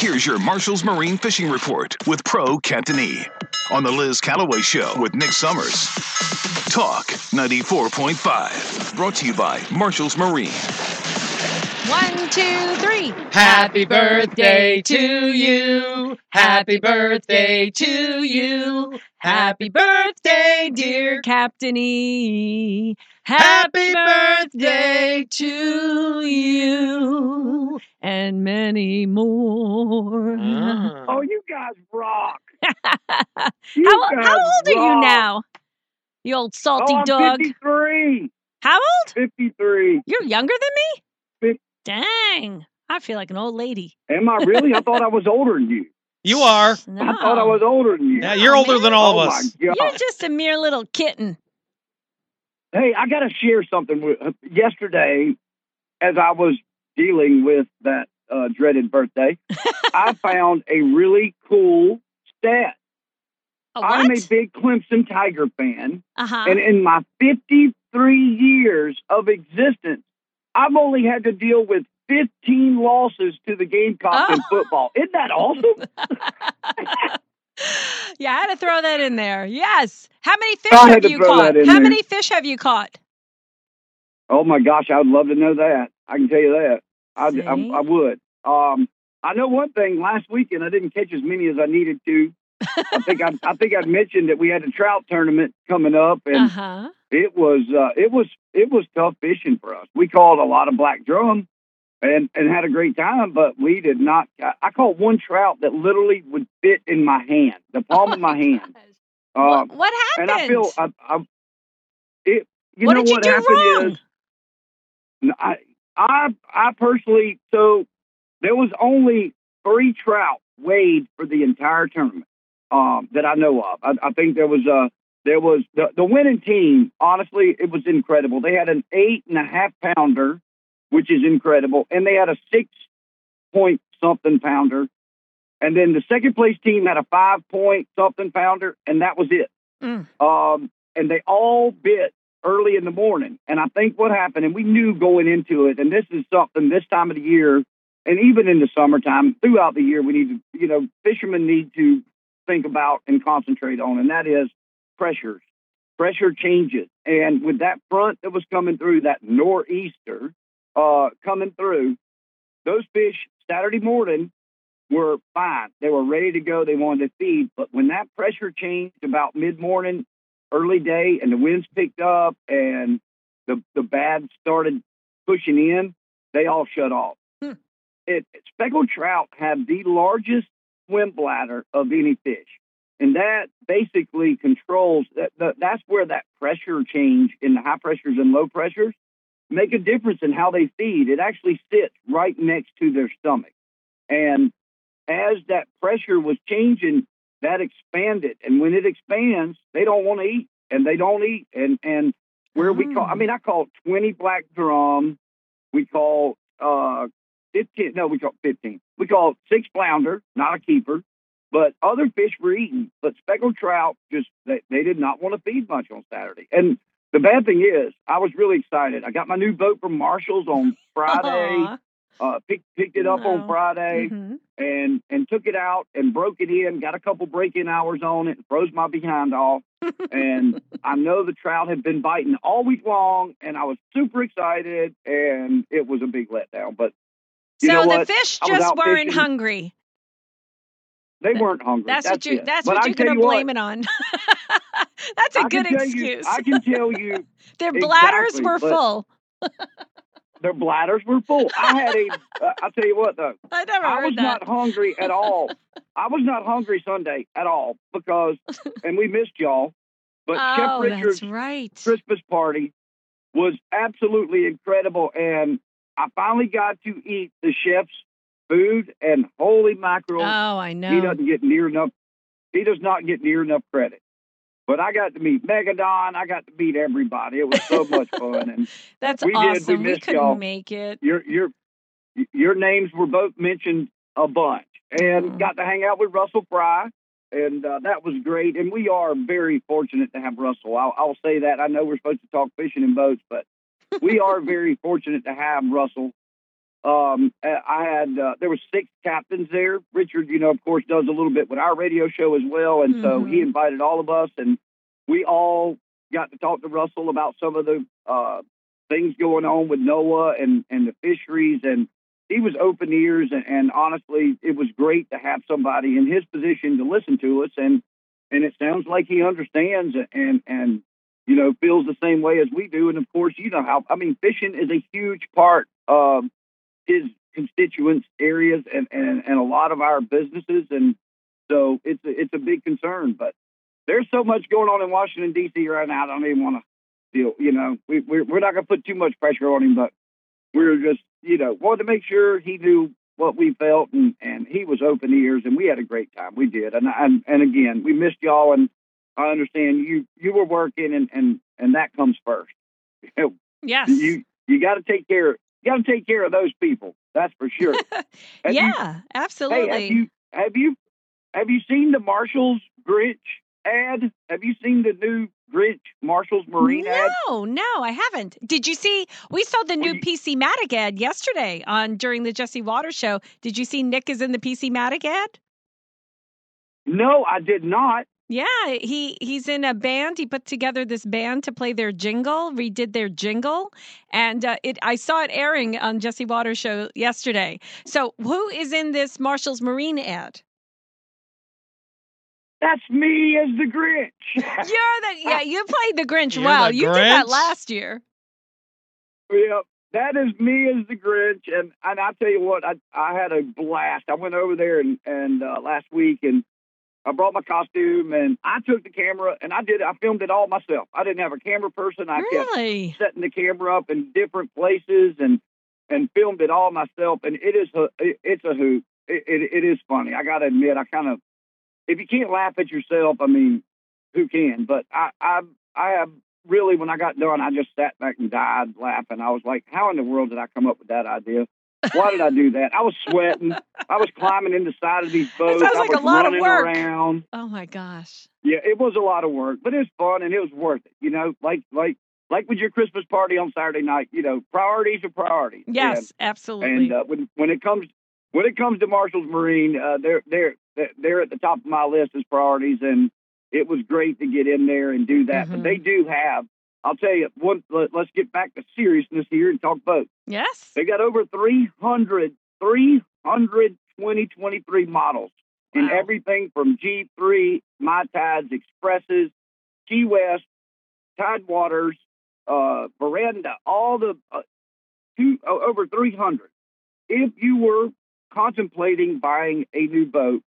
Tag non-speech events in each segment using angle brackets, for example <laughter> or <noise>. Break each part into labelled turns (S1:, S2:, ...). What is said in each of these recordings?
S1: Here's your Marshall's Marine Fishing Report with Pro Cantonese on the Liz Callaway Show with Nick Summers. Talk 94.5. Brought to you by Marshall's Marine.
S2: One, two, three.
S3: Happy birthday to you. Happy birthday to you. Happy birthday, dear
S2: Captain E.
S3: Happy birthday to you.
S2: And many more.
S3: Ah.
S4: Oh, you guys rock. <laughs>
S2: how,
S4: guys
S2: how old are you now? You old salty
S4: oh, I'm
S2: dog.
S4: 53.
S2: How old?
S4: 53.
S2: You're younger than me?
S4: Fif-
S2: Dang. I feel like an old lady.
S4: Am I really? I thought I was older than you.
S3: You are.
S2: No.
S4: I thought I was older than you.
S3: Yeah, you're older than all
S4: oh
S3: of us.
S4: my God.
S2: You're just a mere little kitten.
S4: Hey, I got to share something with yesterday as I was dealing with that uh, dreaded birthday. <laughs> I found a really cool stat. I'm a big Clemson Tiger fan,
S2: Uh-huh.
S4: and in my 53 years of existence, I've only had to deal with 15 losses to the Gamecocks in
S2: Oh.
S4: football. Isn't that awesome? <laughs> <laughs> <laughs>
S2: yeah, I had to throw that in there. Yes. How many fish
S4: I
S2: have you caught? How
S4: there.
S2: many fish have you caught?
S4: Oh my gosh, I would love to know that. I can tell you that. I, I, I would. Um, I know one thing. Last weekend, I didn't catch as many as I needed to. I think I, I think I mentioned that we had a trout tournament coming up, and
S2: Uh-huh.
S4: it was uh, it was it was tough fishing for us. We caught a lot of black drum, and and had a great time, but we did not. I, caught one trout that literally would fit in my hand, the palm of my hand. Uh,
S2: what, what happened?
S4: and I feel I, I it. You
S2: What
S4: know
S2: did you
S4: what
S2: do
S4: happened
S2: wrong?
S4: is I I I personally so there was only three trout weighed for the entire tournament um, that I know of. I, I think there was a there was the the winning team. Honestly, it was incredible. They had an eight and a half pounder, which is incredible, and they had a six point something pounder. And then the second place team had a five point something pounder, and that was it.
S2: Mm.
S4: Um, and they all bit early in the morning. And I think what happened, and we knew going into it, and this is something this time of the year, and even in the summertime, throughout the year, we need to, you know, fishermen need to think about and concentrate on, and that is pressures. Pressure changes. And with that front that was coming through, that nor'easter uh, coming through, those fish Saturday morning were fine. They were ready to go. They wanted to feed. But when that pressure changed about mid morning, early day, and the winds picked up and the the bad started pushing in, they all shut off.
S2: Hmm.
S4: It, speckled trout have the largest swim bladder of any fish. And that basically controls that, that. That's where that pressure change in the high pressures and low pressures make a difference in how they feed. It actually sits right next to their stomach. And as that pressure was changing, that expanded. And when it expands, they don't want to eat and they don't eat. And, and where we call, I mean, I call 20 black drum. We call, uh, 15, no, we call 15. We call six flounder, not a keeper, but other fish were eating. But speckled trout just, they, they did not want to feed much on Saturday. And the bad thing is, I was really excited. I got my new boat from Marshall's on Friday. Uh, picked picked it up
S2: Wow.
S4: on Friday
S2: Mhm.
S4: and and took it out and broke it in. Got a couple break in hours on it and froze my behind off. and <laughs> I know the trout had been biting all week long, and I was super excited. And it was a big letdown. But you
S2: So the
S4: what?
S2: fish just weren't
S4: fishing.
S2: hungry.
S4: they weren't hungry.
S2: That's, what you
S4: it.
S2: that's
S4: But
S2: what
S4: I
S2: you're
S4: tell
S2: gonna
S4: you what,
S2: blame it on. <laughs> <laughs> that's a
S4: I
S2: good excuse.
S4: You, I can tell <laughs> you,
S2: Their bladders
S4: exactly,
S2: were full. <laughs>
S4: their bladders were full. I had a. Uh, I'll tell you what though.
S2: I never
S4: I was
S2: that.
S4: not hungry at all. I was not hungry Sunday at all because, and we missed y'all. But Chef
S2: oh,
S4: Richard's
S2: that's right.
S4: Christmas party was absolutely incredible, and I finally got to eat the chef's food. And holy mackerel,
S2: Oh, I know he
S4: doesn't get near enough. He does not get near enough credit. But I got to meet Megadon. I got to meet everybody. It was so <laughs> much fun, and
S2: That's
S4: we did, we
S2: awesome. We couldn't
S4: y'all.
S2: make it.
S4: your your your names were both mentioned a bunch, and
S2: Mhm.
S4: got to hang out with Russell Fry, and uh, that was great. And we are very fortunate to have Russell. I'll, I'll say that. I know we're supposed to talk fishing and boats, but we are <laughs> very fortunate to have Russell. Um, I had uh, there was six captains there. Richard, you know, of course, does a little bit with our radio show as well, and so he
S2: Mhm.
S4: invited all of us, and we all got to talk to Russell about some of the uh, things going on with NOAA and and the fisheries, and he was open ears, and, and honestly, it was great to have somebody in his position to listen to us, and and it sounds like he understands and and you know feels the same way as we do, and of course, you know how I mean, fishing is a huge part of his constituents areas and, and, and a lot of our businesses. And so it's a, it's a big concern, but there's so much going on in Washington D.C. right now. I don't even want to deal. You know, we, we're we're not going to put too much pressure on him, but we're just you know wanted to make sure he knew what we felt, and and he was open ears, and we had a great time. We did, and and and again, we missed y'all, and I understand you you were working, and and and that comes first. <laughs>
S2: Yes.
S4: you you got to take care. You got to take care of those people. That's for sure. <laughs> Have you-
S2: yeah,
S4: Hey,
S2: absolutely.
S4: have you have you have you seen the Marshalls Grinch ad? Have you seen the new Grinch Marshalls Marine ad?
S2: no, no, I haven't. Did you see? We saw the new
S4: you-
S2: PC Matic ad yesterday on during the Jesse Watters show. Did you see Nick is in the PC Matic ad?
S4: No, I did not.
S2: Yeah, he he's in a band. He put together this band to play their jingle, redid their jingle, and uh, it. I saw it airing on Jesse Watters show yesterday. So, who is in this Marshall's Marine ad?
S4: That's me as the Grinch. <laughs>
S2: You're the yeah. You played the Grinch
S3: You're
S2: well.
S3: the
S2: You did that last year.
S4: Yep, that is me as the Grinch, and and I tell you what, I I had a blast. I went over there and and uh, last week, and I brought my costume, and I took the camera, and I did. I filmed it all myself. I didn't have a camera person. I kept
S2: Really?
S4: setting the camera up in different places and and filmed it all myself. And it is a it's a hoot. It, it, it is funny. I got to admit, I kind of if you can't laugh at yourself, I mean, who can? But I I I have really when I got done, I just sat back and died laughing. I was like, how in the world did I come up with that idea? Why did I do that? I was sweating. I was climbing in the side of these <laughs> boats.
S2: sounds
S4: I
S2: like
S4: was
S2: a lot of work.
S4: around.
S2: Oh my gosh.
S4: Yeah, it was a lot of work, but it was fun and it was worth it. You know, like like like with your Christmas party on Saturday night. You know, priorities are priorities.
S2: Yes,
S4: And,
S2: absolutely.
S4: and uh, when when it comes when it comes to Marshall's Marine, uh, they're they're they're at the top of my list as priorities, and it was great to get in there and do that.
S2: Mhm.
S4: But they do have. I'll tell you, one, let, let's get back to seriousness here and talk boats.
S2: yes.
S4: They got over 300, 300 2023 models in
S2: Wow.
S4: everything from G3, My Tides, Expresses, Key West, Tidewaters, uh, Veranda, all the uh, two, over 300. If you were contemplating buying a new boat,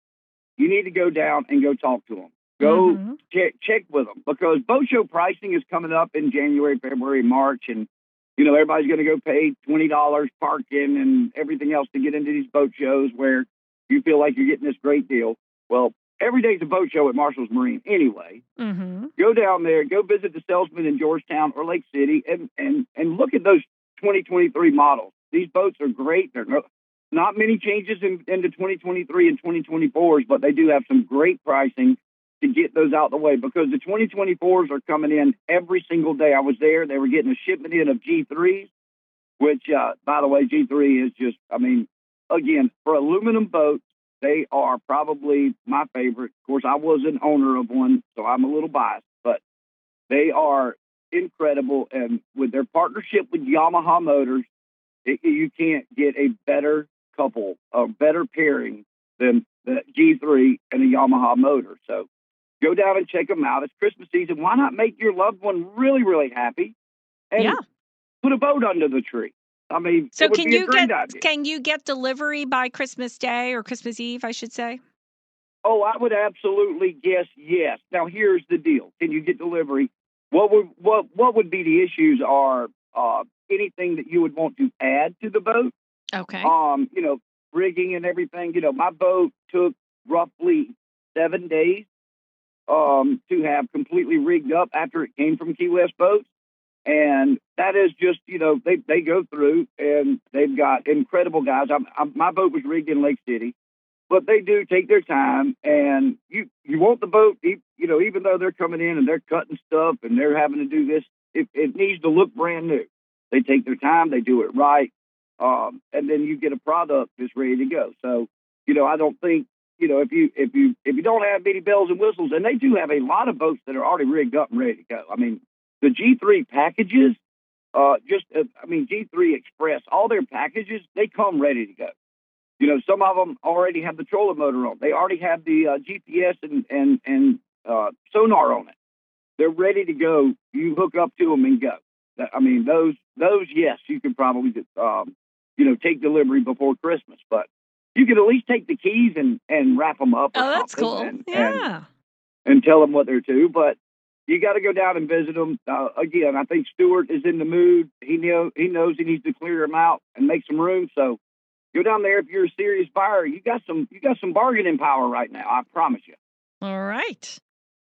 S4: you need to go down and go talk to them. Go
S2: Mhm.
S4: check check with them because boat show pricing is coming up in January, February, March, and you know everybody's going to go pay twenty dollars parking and everything else to get into these boat shows where you feel like you're getting this great deal. Well, every day's a boat show at Marshall's Marine anyway.
S2: Mhm.
S4: Go down there, go visit the salesman in Georgetown or Lake City, and and and look at those 2023 models. These boats are great. They're no, not many changes in, into 2023 and 2024s, but they do have some great pricing to get those out the way because the 2024s are coming in every single day. I was there; they were getting a shipment in of G3s, which, uh, by the way, G3 is just, I mean, again, for aluminum boats, they are probably my favorite. Of course, I was an owner of one, so I'm a little biased, but they are incredible. And with their partnership with Yamaha Motors, it, you can't get a better couple, a better pairing than the G3 and the Yamaha motor. So go down and check them out. It's Christmas season. Why not make your loved one really, really happy? And
S2: Yeah.
S4: put a boat under the tree. I mean,
S2: So can you get
S4: idea.
S2: can you get delivery by Christmas Day or Christmas Eve, I should say?
S4: Oh, I would absolutely guess yes. Now here's the deal: Can you get delivery? What would what what would be the issues? Are uh, anything that you would want to add to the boat?
S2: Okay.
S4: Um, you know, rigging and everything. You know, my boat took roughly seven days um, to have completely rigged up after it came from Key West Boats. And that is just, you know, they, they go through and they've got incredible guys. I'm, I'm, my boat was rigged in Lake City, but they do take their time. And you, you want the boat, you know, even though they're coming in and they're cutting stuff and they're having to do this, it, it needs to look brand new. They take their time, they do it right. um, and then you get a product that's ready to go. So, you know, I don't think you know if you if you if you don't have any bells and whistles, and they do have a lot of boats that are already rigged up and ready to go. I mean, the G3 packages, uh, just uh, I mean G3 Express, all their packages they come ready to go. You know, some of them already have the trolling motor on. They already have the uh, GPS and and and uh, sonar on it. They're ready to go. You hook up to them and go. I mean, those those yes, you could probably um, you know take delivery before Christmas, but you could at least take the keys and and wrap them up.
S2: Oh, that's cool.
S4: And,
S2: yeah.
S4: And, and tell them what they're to, but you got to go down and visit them. Uh, again, I think Stewart is in the mood. He know he knows he needs to clear them out and make some room. So go down there if you're a serious buyer. You got some you got some bargaining power right now. I promise you.
S2: All right.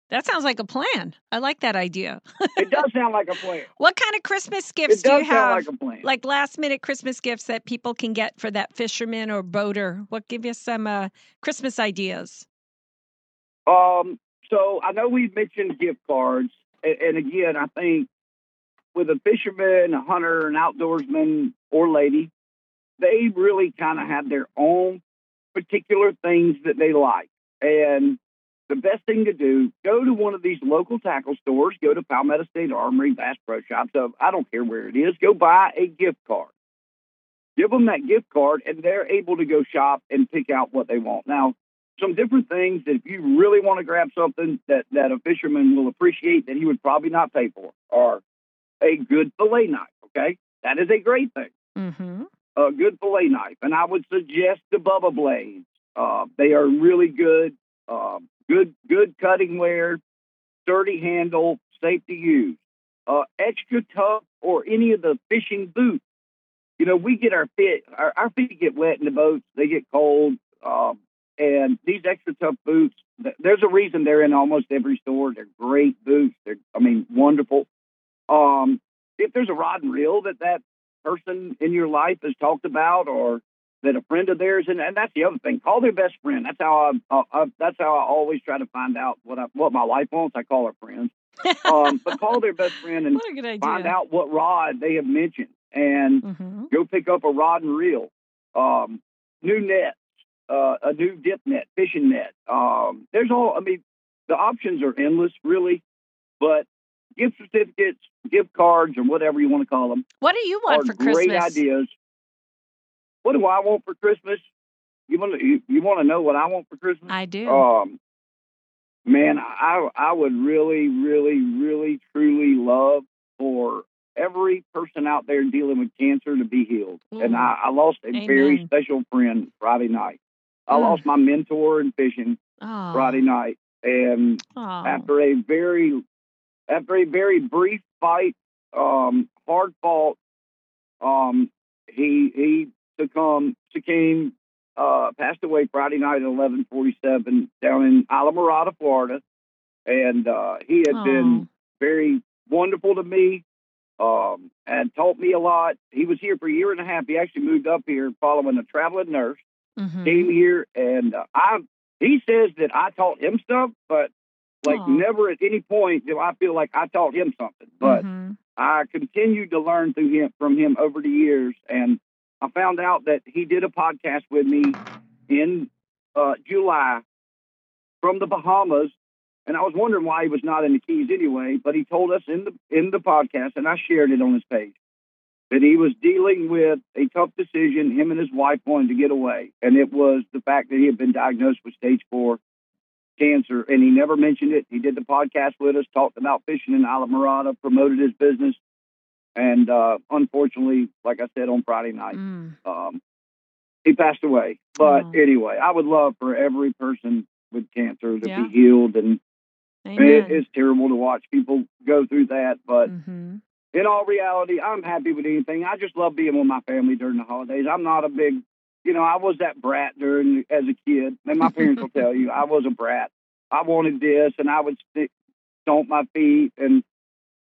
S2: That sounds like a plan. I like that idea.
S4: it does <laughs> sound like a plan.
S2: What kind of Christmas gifts do you have?
S4: Like a plan.
S2: Like last minute Christmas gifts that people can get for that fisherman or boater. What give you some uh, Christmas ideas?
S4: Um, so I know we've mentioned gift cards, and, and again, I think with a fisherman, a hunter, an outdoorsman, or lady, they really kind of have their own particular things that they like. And the best thing to do, go to one of these local tackle stores, go to Palmetto State Armory, Bass Pro Shops, So I don't care where it is, go buy a gift card. Give them that gift card, and they're able to go shop and pick out what they want. Now, some different things that if you really want to grab something that, that a fisherman will appreciate that he would probably not pay for are a good fillet knife. Okay. That is a great thing.
S2: Mm-hmm.
S4: A good fillet knife. And I would suggest the Bubba blades. Uh, they are really good. Uh, good, good cutting wear, sturdy handle, safe to use. Uh, extra tough or any of the fishing boots. You know, we get our feet, our, our feet get wet in the boats. They get cold. Um, and these XTRATUF boots, there's a reason they're in almost every store. They're great boots. They're, I mean, wonderful. Um, if there's a rod and reel that that person in your life has talked about, or that a friend of theirs, and, and that's the other thing. Call their best friend. That's how I, uh, I that's how I always try to find out what I, what my wife wants. I call her friends. <laughs> um, but call their best friend and find out what rod they have mentioned, and
S2: mm-hmm.
S4: go pick up a rod and reel. Um, new net, uh, a new dip net, fishing net. Um, there's all, I mean, the options are endless, really, but gift certificates, gift cards, or whatever you want to call them.
S2: What do you want for Christmas?
S4: Great ideas. What do I want for Christmas? You want to you, you want to know what I want for Christmas?
S2: I do.
S4: Um, man, I I would really, really, really, truly love for every person out there dealing with cancer to be healed.
S2: Ooh.
S4: And I, I lost a
S2: Amen.
S4: very special friend Friday night. I
S2: Mm.
S4: lost my mentor in fishing
S2: oh.
S4: Friday night, and
S2: Oh.
S4: after a very after a very brief fight, um, hard fought, um, he he succumbed succumbed uh, passed away Friday night at eleven forty seven down in Islamorada, Florida, and uh, he had been very wonderful to me. Um, and taught me a lot. He was here for a year and a half. He actually moved up here following a traveling nurse
S2: Mhm.
S4: came here and uh, I he says that I taught him stuff, but like
S2: Aw.
S4: never at any point do I feel like I taught him something. But
S2: Mhm.
S4: I continued to learn through him from him over the years, and I found out that he did a podcast with me in uh, July from the Bahamas, and I was wondering why he was not in the Keys anyway. But he told us in the in the podcast, and I shared it on his page that he was dealing with a tough decision. Him and his wife wanted to get away, and it was the fact that he had been diagnosed with stage four cancer, and he never mentioned it. He did the podcast with us, talked about fishing in Islamorada, promoted his business, and uh, unfortunately, like I said on Friday night,
S2: Mm.
S4: um, he passed away. But
S2: Oh.
S4: anyway, I would love for every person with cancer to
S2: Yeah.
S4: be healed, and it is terrible to watch people go through that, but
S2: Mhm.
S4: in all reality, I'm happy with anything. I just love being with my family during the holidays. I'm not a big, you know, I was that brat during as a kid, and my parents will tell you I was a brat. I wanted this, and I would stick, stomp my feet and,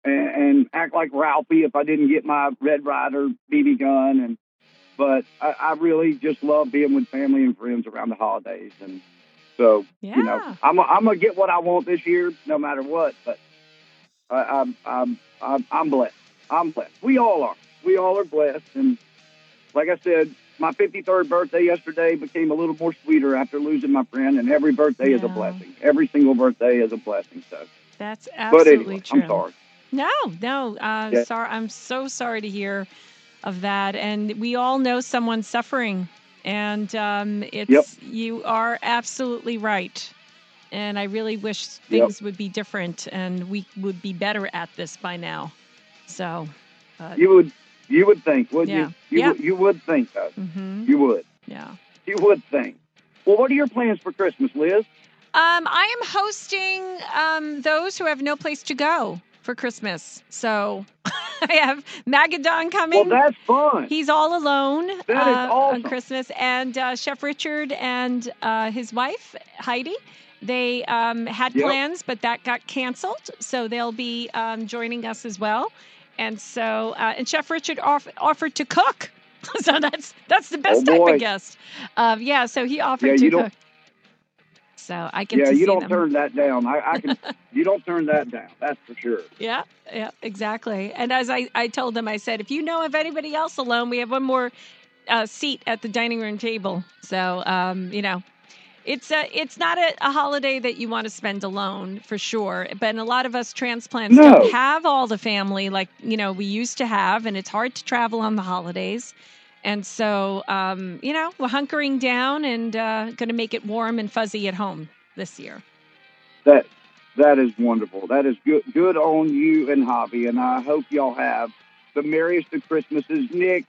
S4: and and act like Ralphie if I didn't get my Red Ryder BB gun. And but I, I really just love being with family and friends around the holidays, and so
S2: Yeah.
S4: you know, I'm I'm gonna get what I want this year, no matter what. But I, I'm I'm I'm I'm blessed. I'm blessed. We all are. We all are blessed, and like I said, my 53rd birthday yesterday became a little more sweeter after losing my friend, and every birthday is a blessing. Every single birthday is a blessing. So,
S2: That's
S4: but
S2: absolutely
S4: anyway,
S2: true.
S4: I'm sorry.
S2: No, no. Uh,
S4: Yeah.
S2: Sorry, I'm so sorry to hear of that. And we all know someone suffering, and um, it's
S4: Yep.
S2: you are absolutely right. And I really wish
S4: Yep.
S2: things would be different, and we would be better at this by now. So, uh,
S4: You would, you would think, wouldn't
S2: Yeah.
S4: you? You,
S2: Yeah.
S4: would, you would think that.
S2: mhm,
S4: You would.
S2: yeah.
S4: You would think. Well, what are your plans for Christmas, Liz?
S2: Um, I am hosting um, those who have no place to go for Christmas. So <laughs> I have Magadon coming.
S4: Well, that's fun.
S2: He's all alone uh, on
S4: awesome.
S2: Christmas, and uh, Chef Richard and uh, his wife Heidi. They um, had
S4: Yep.
S2: plans, but that got canceled, so they'll be um, joining us as well. And so, uh, and Chef Richard off- offered to cook, <laughs> so that's that's the best
S4: Oh,
S2: type of guest. Um, yeah, so he offered
S4: Yeah,
S2: to cook. So I can.
S4: yeah, you don't
S2: them.
S4: turn that down. I, I can. <laughs> you don't turn that down. That's for sure.
S2: Yeah, yeah, exactly. And as I, I told them, I said, if you know of anybody else alone, we have one more uh, seat at the dining room table. So, um, you know, it's a, it's not a, a holiday that you want to spend alone for sure. But a lot of us transplants
S4: No.
S2: don't have all the family like you know we used to have, and it's hard to travel on the holidays. And so, um, you know, we're hunkering down and uh, going to make it warm and fuzzy at home this year.
S4: That that is wonderful. That is good. Good on you and Hobby, and I hope y'all have the merriest of Christmases. Nick,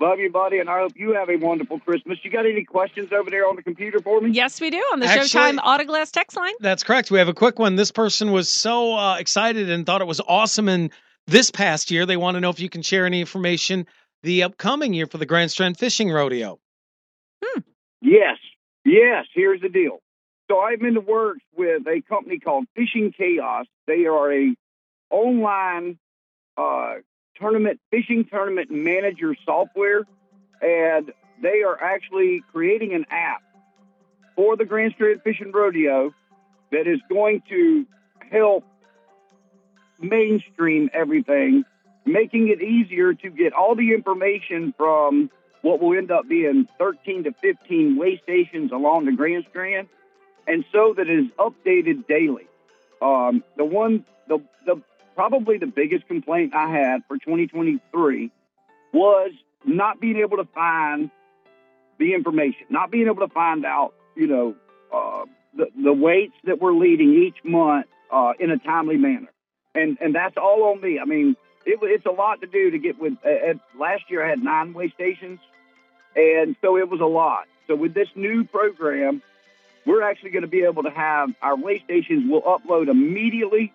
S4: love you, buddy, and I hope you have a wonderful Christmas. You got any questions over there on the computer for me?
S2: Yes, we do on the
S3: Actually-
S2: Showtime Autoglass text line.
S3: That's correct. We have a quick one. This person was so uh, excited and thought it was awesome. And this past year, they want to know if you can share any information the upcoming year for the Grand Strand Fishing Rodeo.
S4: Yes, yes. Here's the deal. So I'm in the works with a company called Fishing Chaos. They are a online uh, tournament fishing tournament manager software, and they are actually creating an app for the Grand Strand Fishing Rodeo that is going to help mainstream everything, making it easier to get all the information from what will end up being 13 to 15 way stations along the Grand Strand, and so that it is updated daily. Um, the one, the, the probably the biggest complaint I had for 2023 was not being able to find the information, not being able to find out, you know, uh, the, the weights that we're leading each month uh, in a timely manner. And, and that's all on me. I mean, it, it's a lot to do to get with. Uh, last year I had nine way stations, and so it was a lot. So with this new program, we're actually going to be able to have our way stations will upload immediately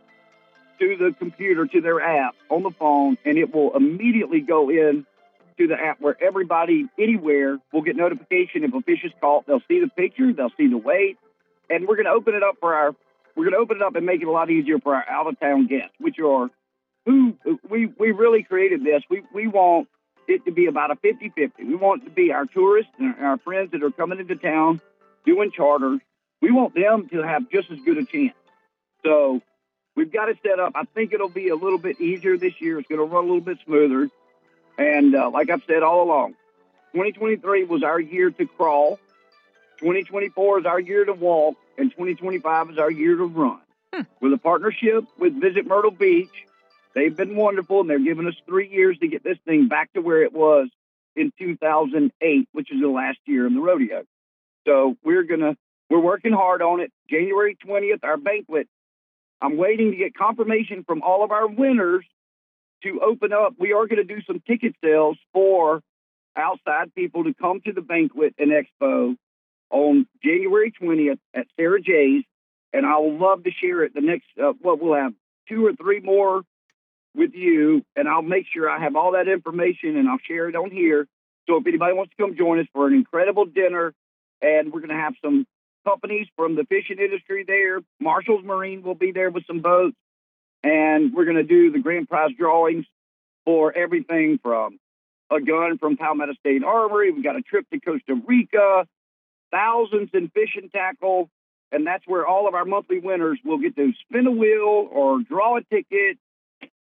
S4: to the computer to their app on the phone, and it will immediately go in to the app where everybody anywhere will get notification if a fish is caught. They'll see the picture, they'll see the weight, and we're going to open it up for our. We're going to open it up and make it a lot easier for our out of town guests, which are who we we really created this. We we want it to be about a 50-50. We want it to be our tourists and our friends that are coming into town doing charters. We want them to have just as good a chance. So we've got it set up. I think it'll be a little bit easier this year. It's going to run a little bit smoother. And uh, like I've said all along, 2023 was our year to crawl. 2024 is our year to walk, and 2025 is our year to run. With a partnership with Visit Myrtle Beach, they've been wonderful, and they're giving us three years to get this thing back to where it was in 2008, which is the last year in the rodeo. So we're gonna we're working hard on it. January 20th, our banquet. I'm waiting to get confirmation from all of our winners to open up. We are going to do some ticket sales for outside people to come to the banquet and expo on January 20th at Sarah J's, and I will love to share it. The next, uh, what we'll have two or three more with you, and I'll make sure I have all that information and I'll share it on here. So if anybody wants to come join us for an incredible dinner, and we're going to have some companies from the fishing industry there. Marshall's Marine will be there with some boats, and we're going to do the grand prize drawings for everything from a gun from Palmetto State Armory. We've got a trip to Costa Rica, thousands in fishing tackle, and that's where all of our monthly winners will get to spin a wheel or draw a ticket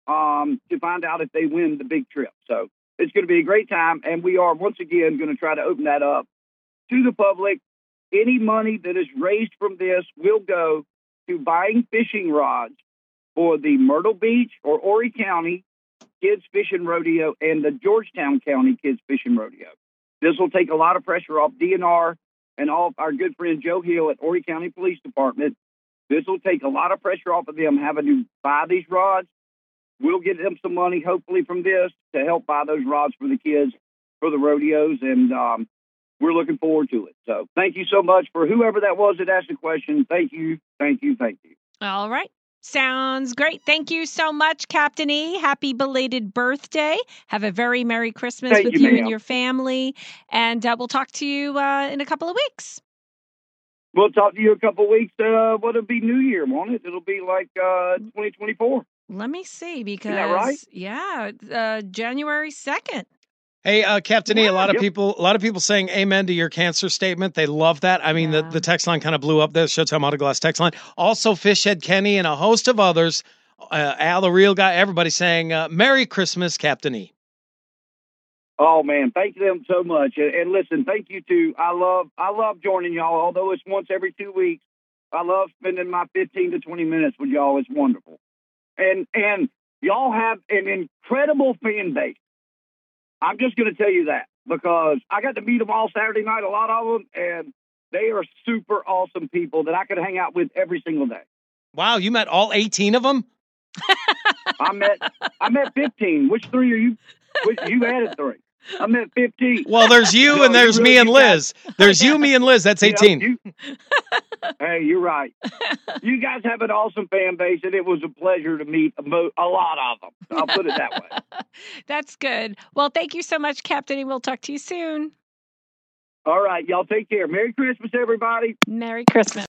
S4: um, to find out if they win the big trip. So It's going to be a great time, and we are once again going to try to open that up to the public. Any money that is raised from this will go to buying fishing rods for the Myrtle Beach or Horry County Kids Fishing Rodeo and the Georgetown County Kids Fishing Rodeo. This will take a lot of pressure off DNR and all our good friend Joe Hill at Horry County Police Department. This will take a lot of pressure off of them having to buy these rods. We'll get them some money, hopefully, from this to help buy those rods for the kids for the rodeos, and um, we're looking forward to it. So, thank you so much for whoever that was that asked the question. Thank you, thank you, thank you.
S2: All right. Sounds great. Thank you so much, Captain E. Happy belated birthday. Have a very Merry Christmas
S4: Thank
S2: with
S4: you,
S2: you, and your family. And uh, we'll talk to you uh, in a couple of weeks.
S4: We'll talk to you a couple of weeks. Uh, what it'll be New Year, won't it? It'll be like uh, 2024.
S2: Let me see because
S4: that right?
S2: yeah, uh, January 2nd.
S3: Hey, uh, Captain E, a lot of
S4: Yep.
S3: people, a lot of people saying amen to your cancer statement. They love that. I mean,
S2: Yeah.
S3: the, the text line kind of blew up there. Showtime Auto Glass text line. Also, Fishhead Kenny and a host of others. Uh, Al, the real guy, everybody saying uh, Merry Christmas, Captain E.
S4: Oh man, thank them so much. And, and listen, thank you too. I love I love joining y'all. Although it's once every two weeks, I love spending my fifteen to twenty minutes with y'all. It's wonderful. And and y'all have an incredible fan base. I'm just going to tell you that because I got to meet them all Saturday night, a lot of them, and they are super awesome people that I could hang out with every single day.
S3: Wow, you met all 18 of them?
S4: I met I met 15. Which three are you? Which you added three. I met 15.
S3: Well, there's you
S4: No,
S3: and
S4: you
S3: there's
S4: really
S3: me and
S4: did that.
S3: Liz. There's you, me, and Liz. That's
S4: You know,
S3: 18.
S4: you- <laughs> hey, you're right. You guys have an awesome fan base, and it was a pleasure to meet a, mo- a lot of them. I'll put it that way. <laughs>
S2: That's good. Well, thank you so much, Captain. E. We'll talk to you soon.
S4: All right, y'all take care. Merry Christmas, everybody.
S2: Merry Christmas.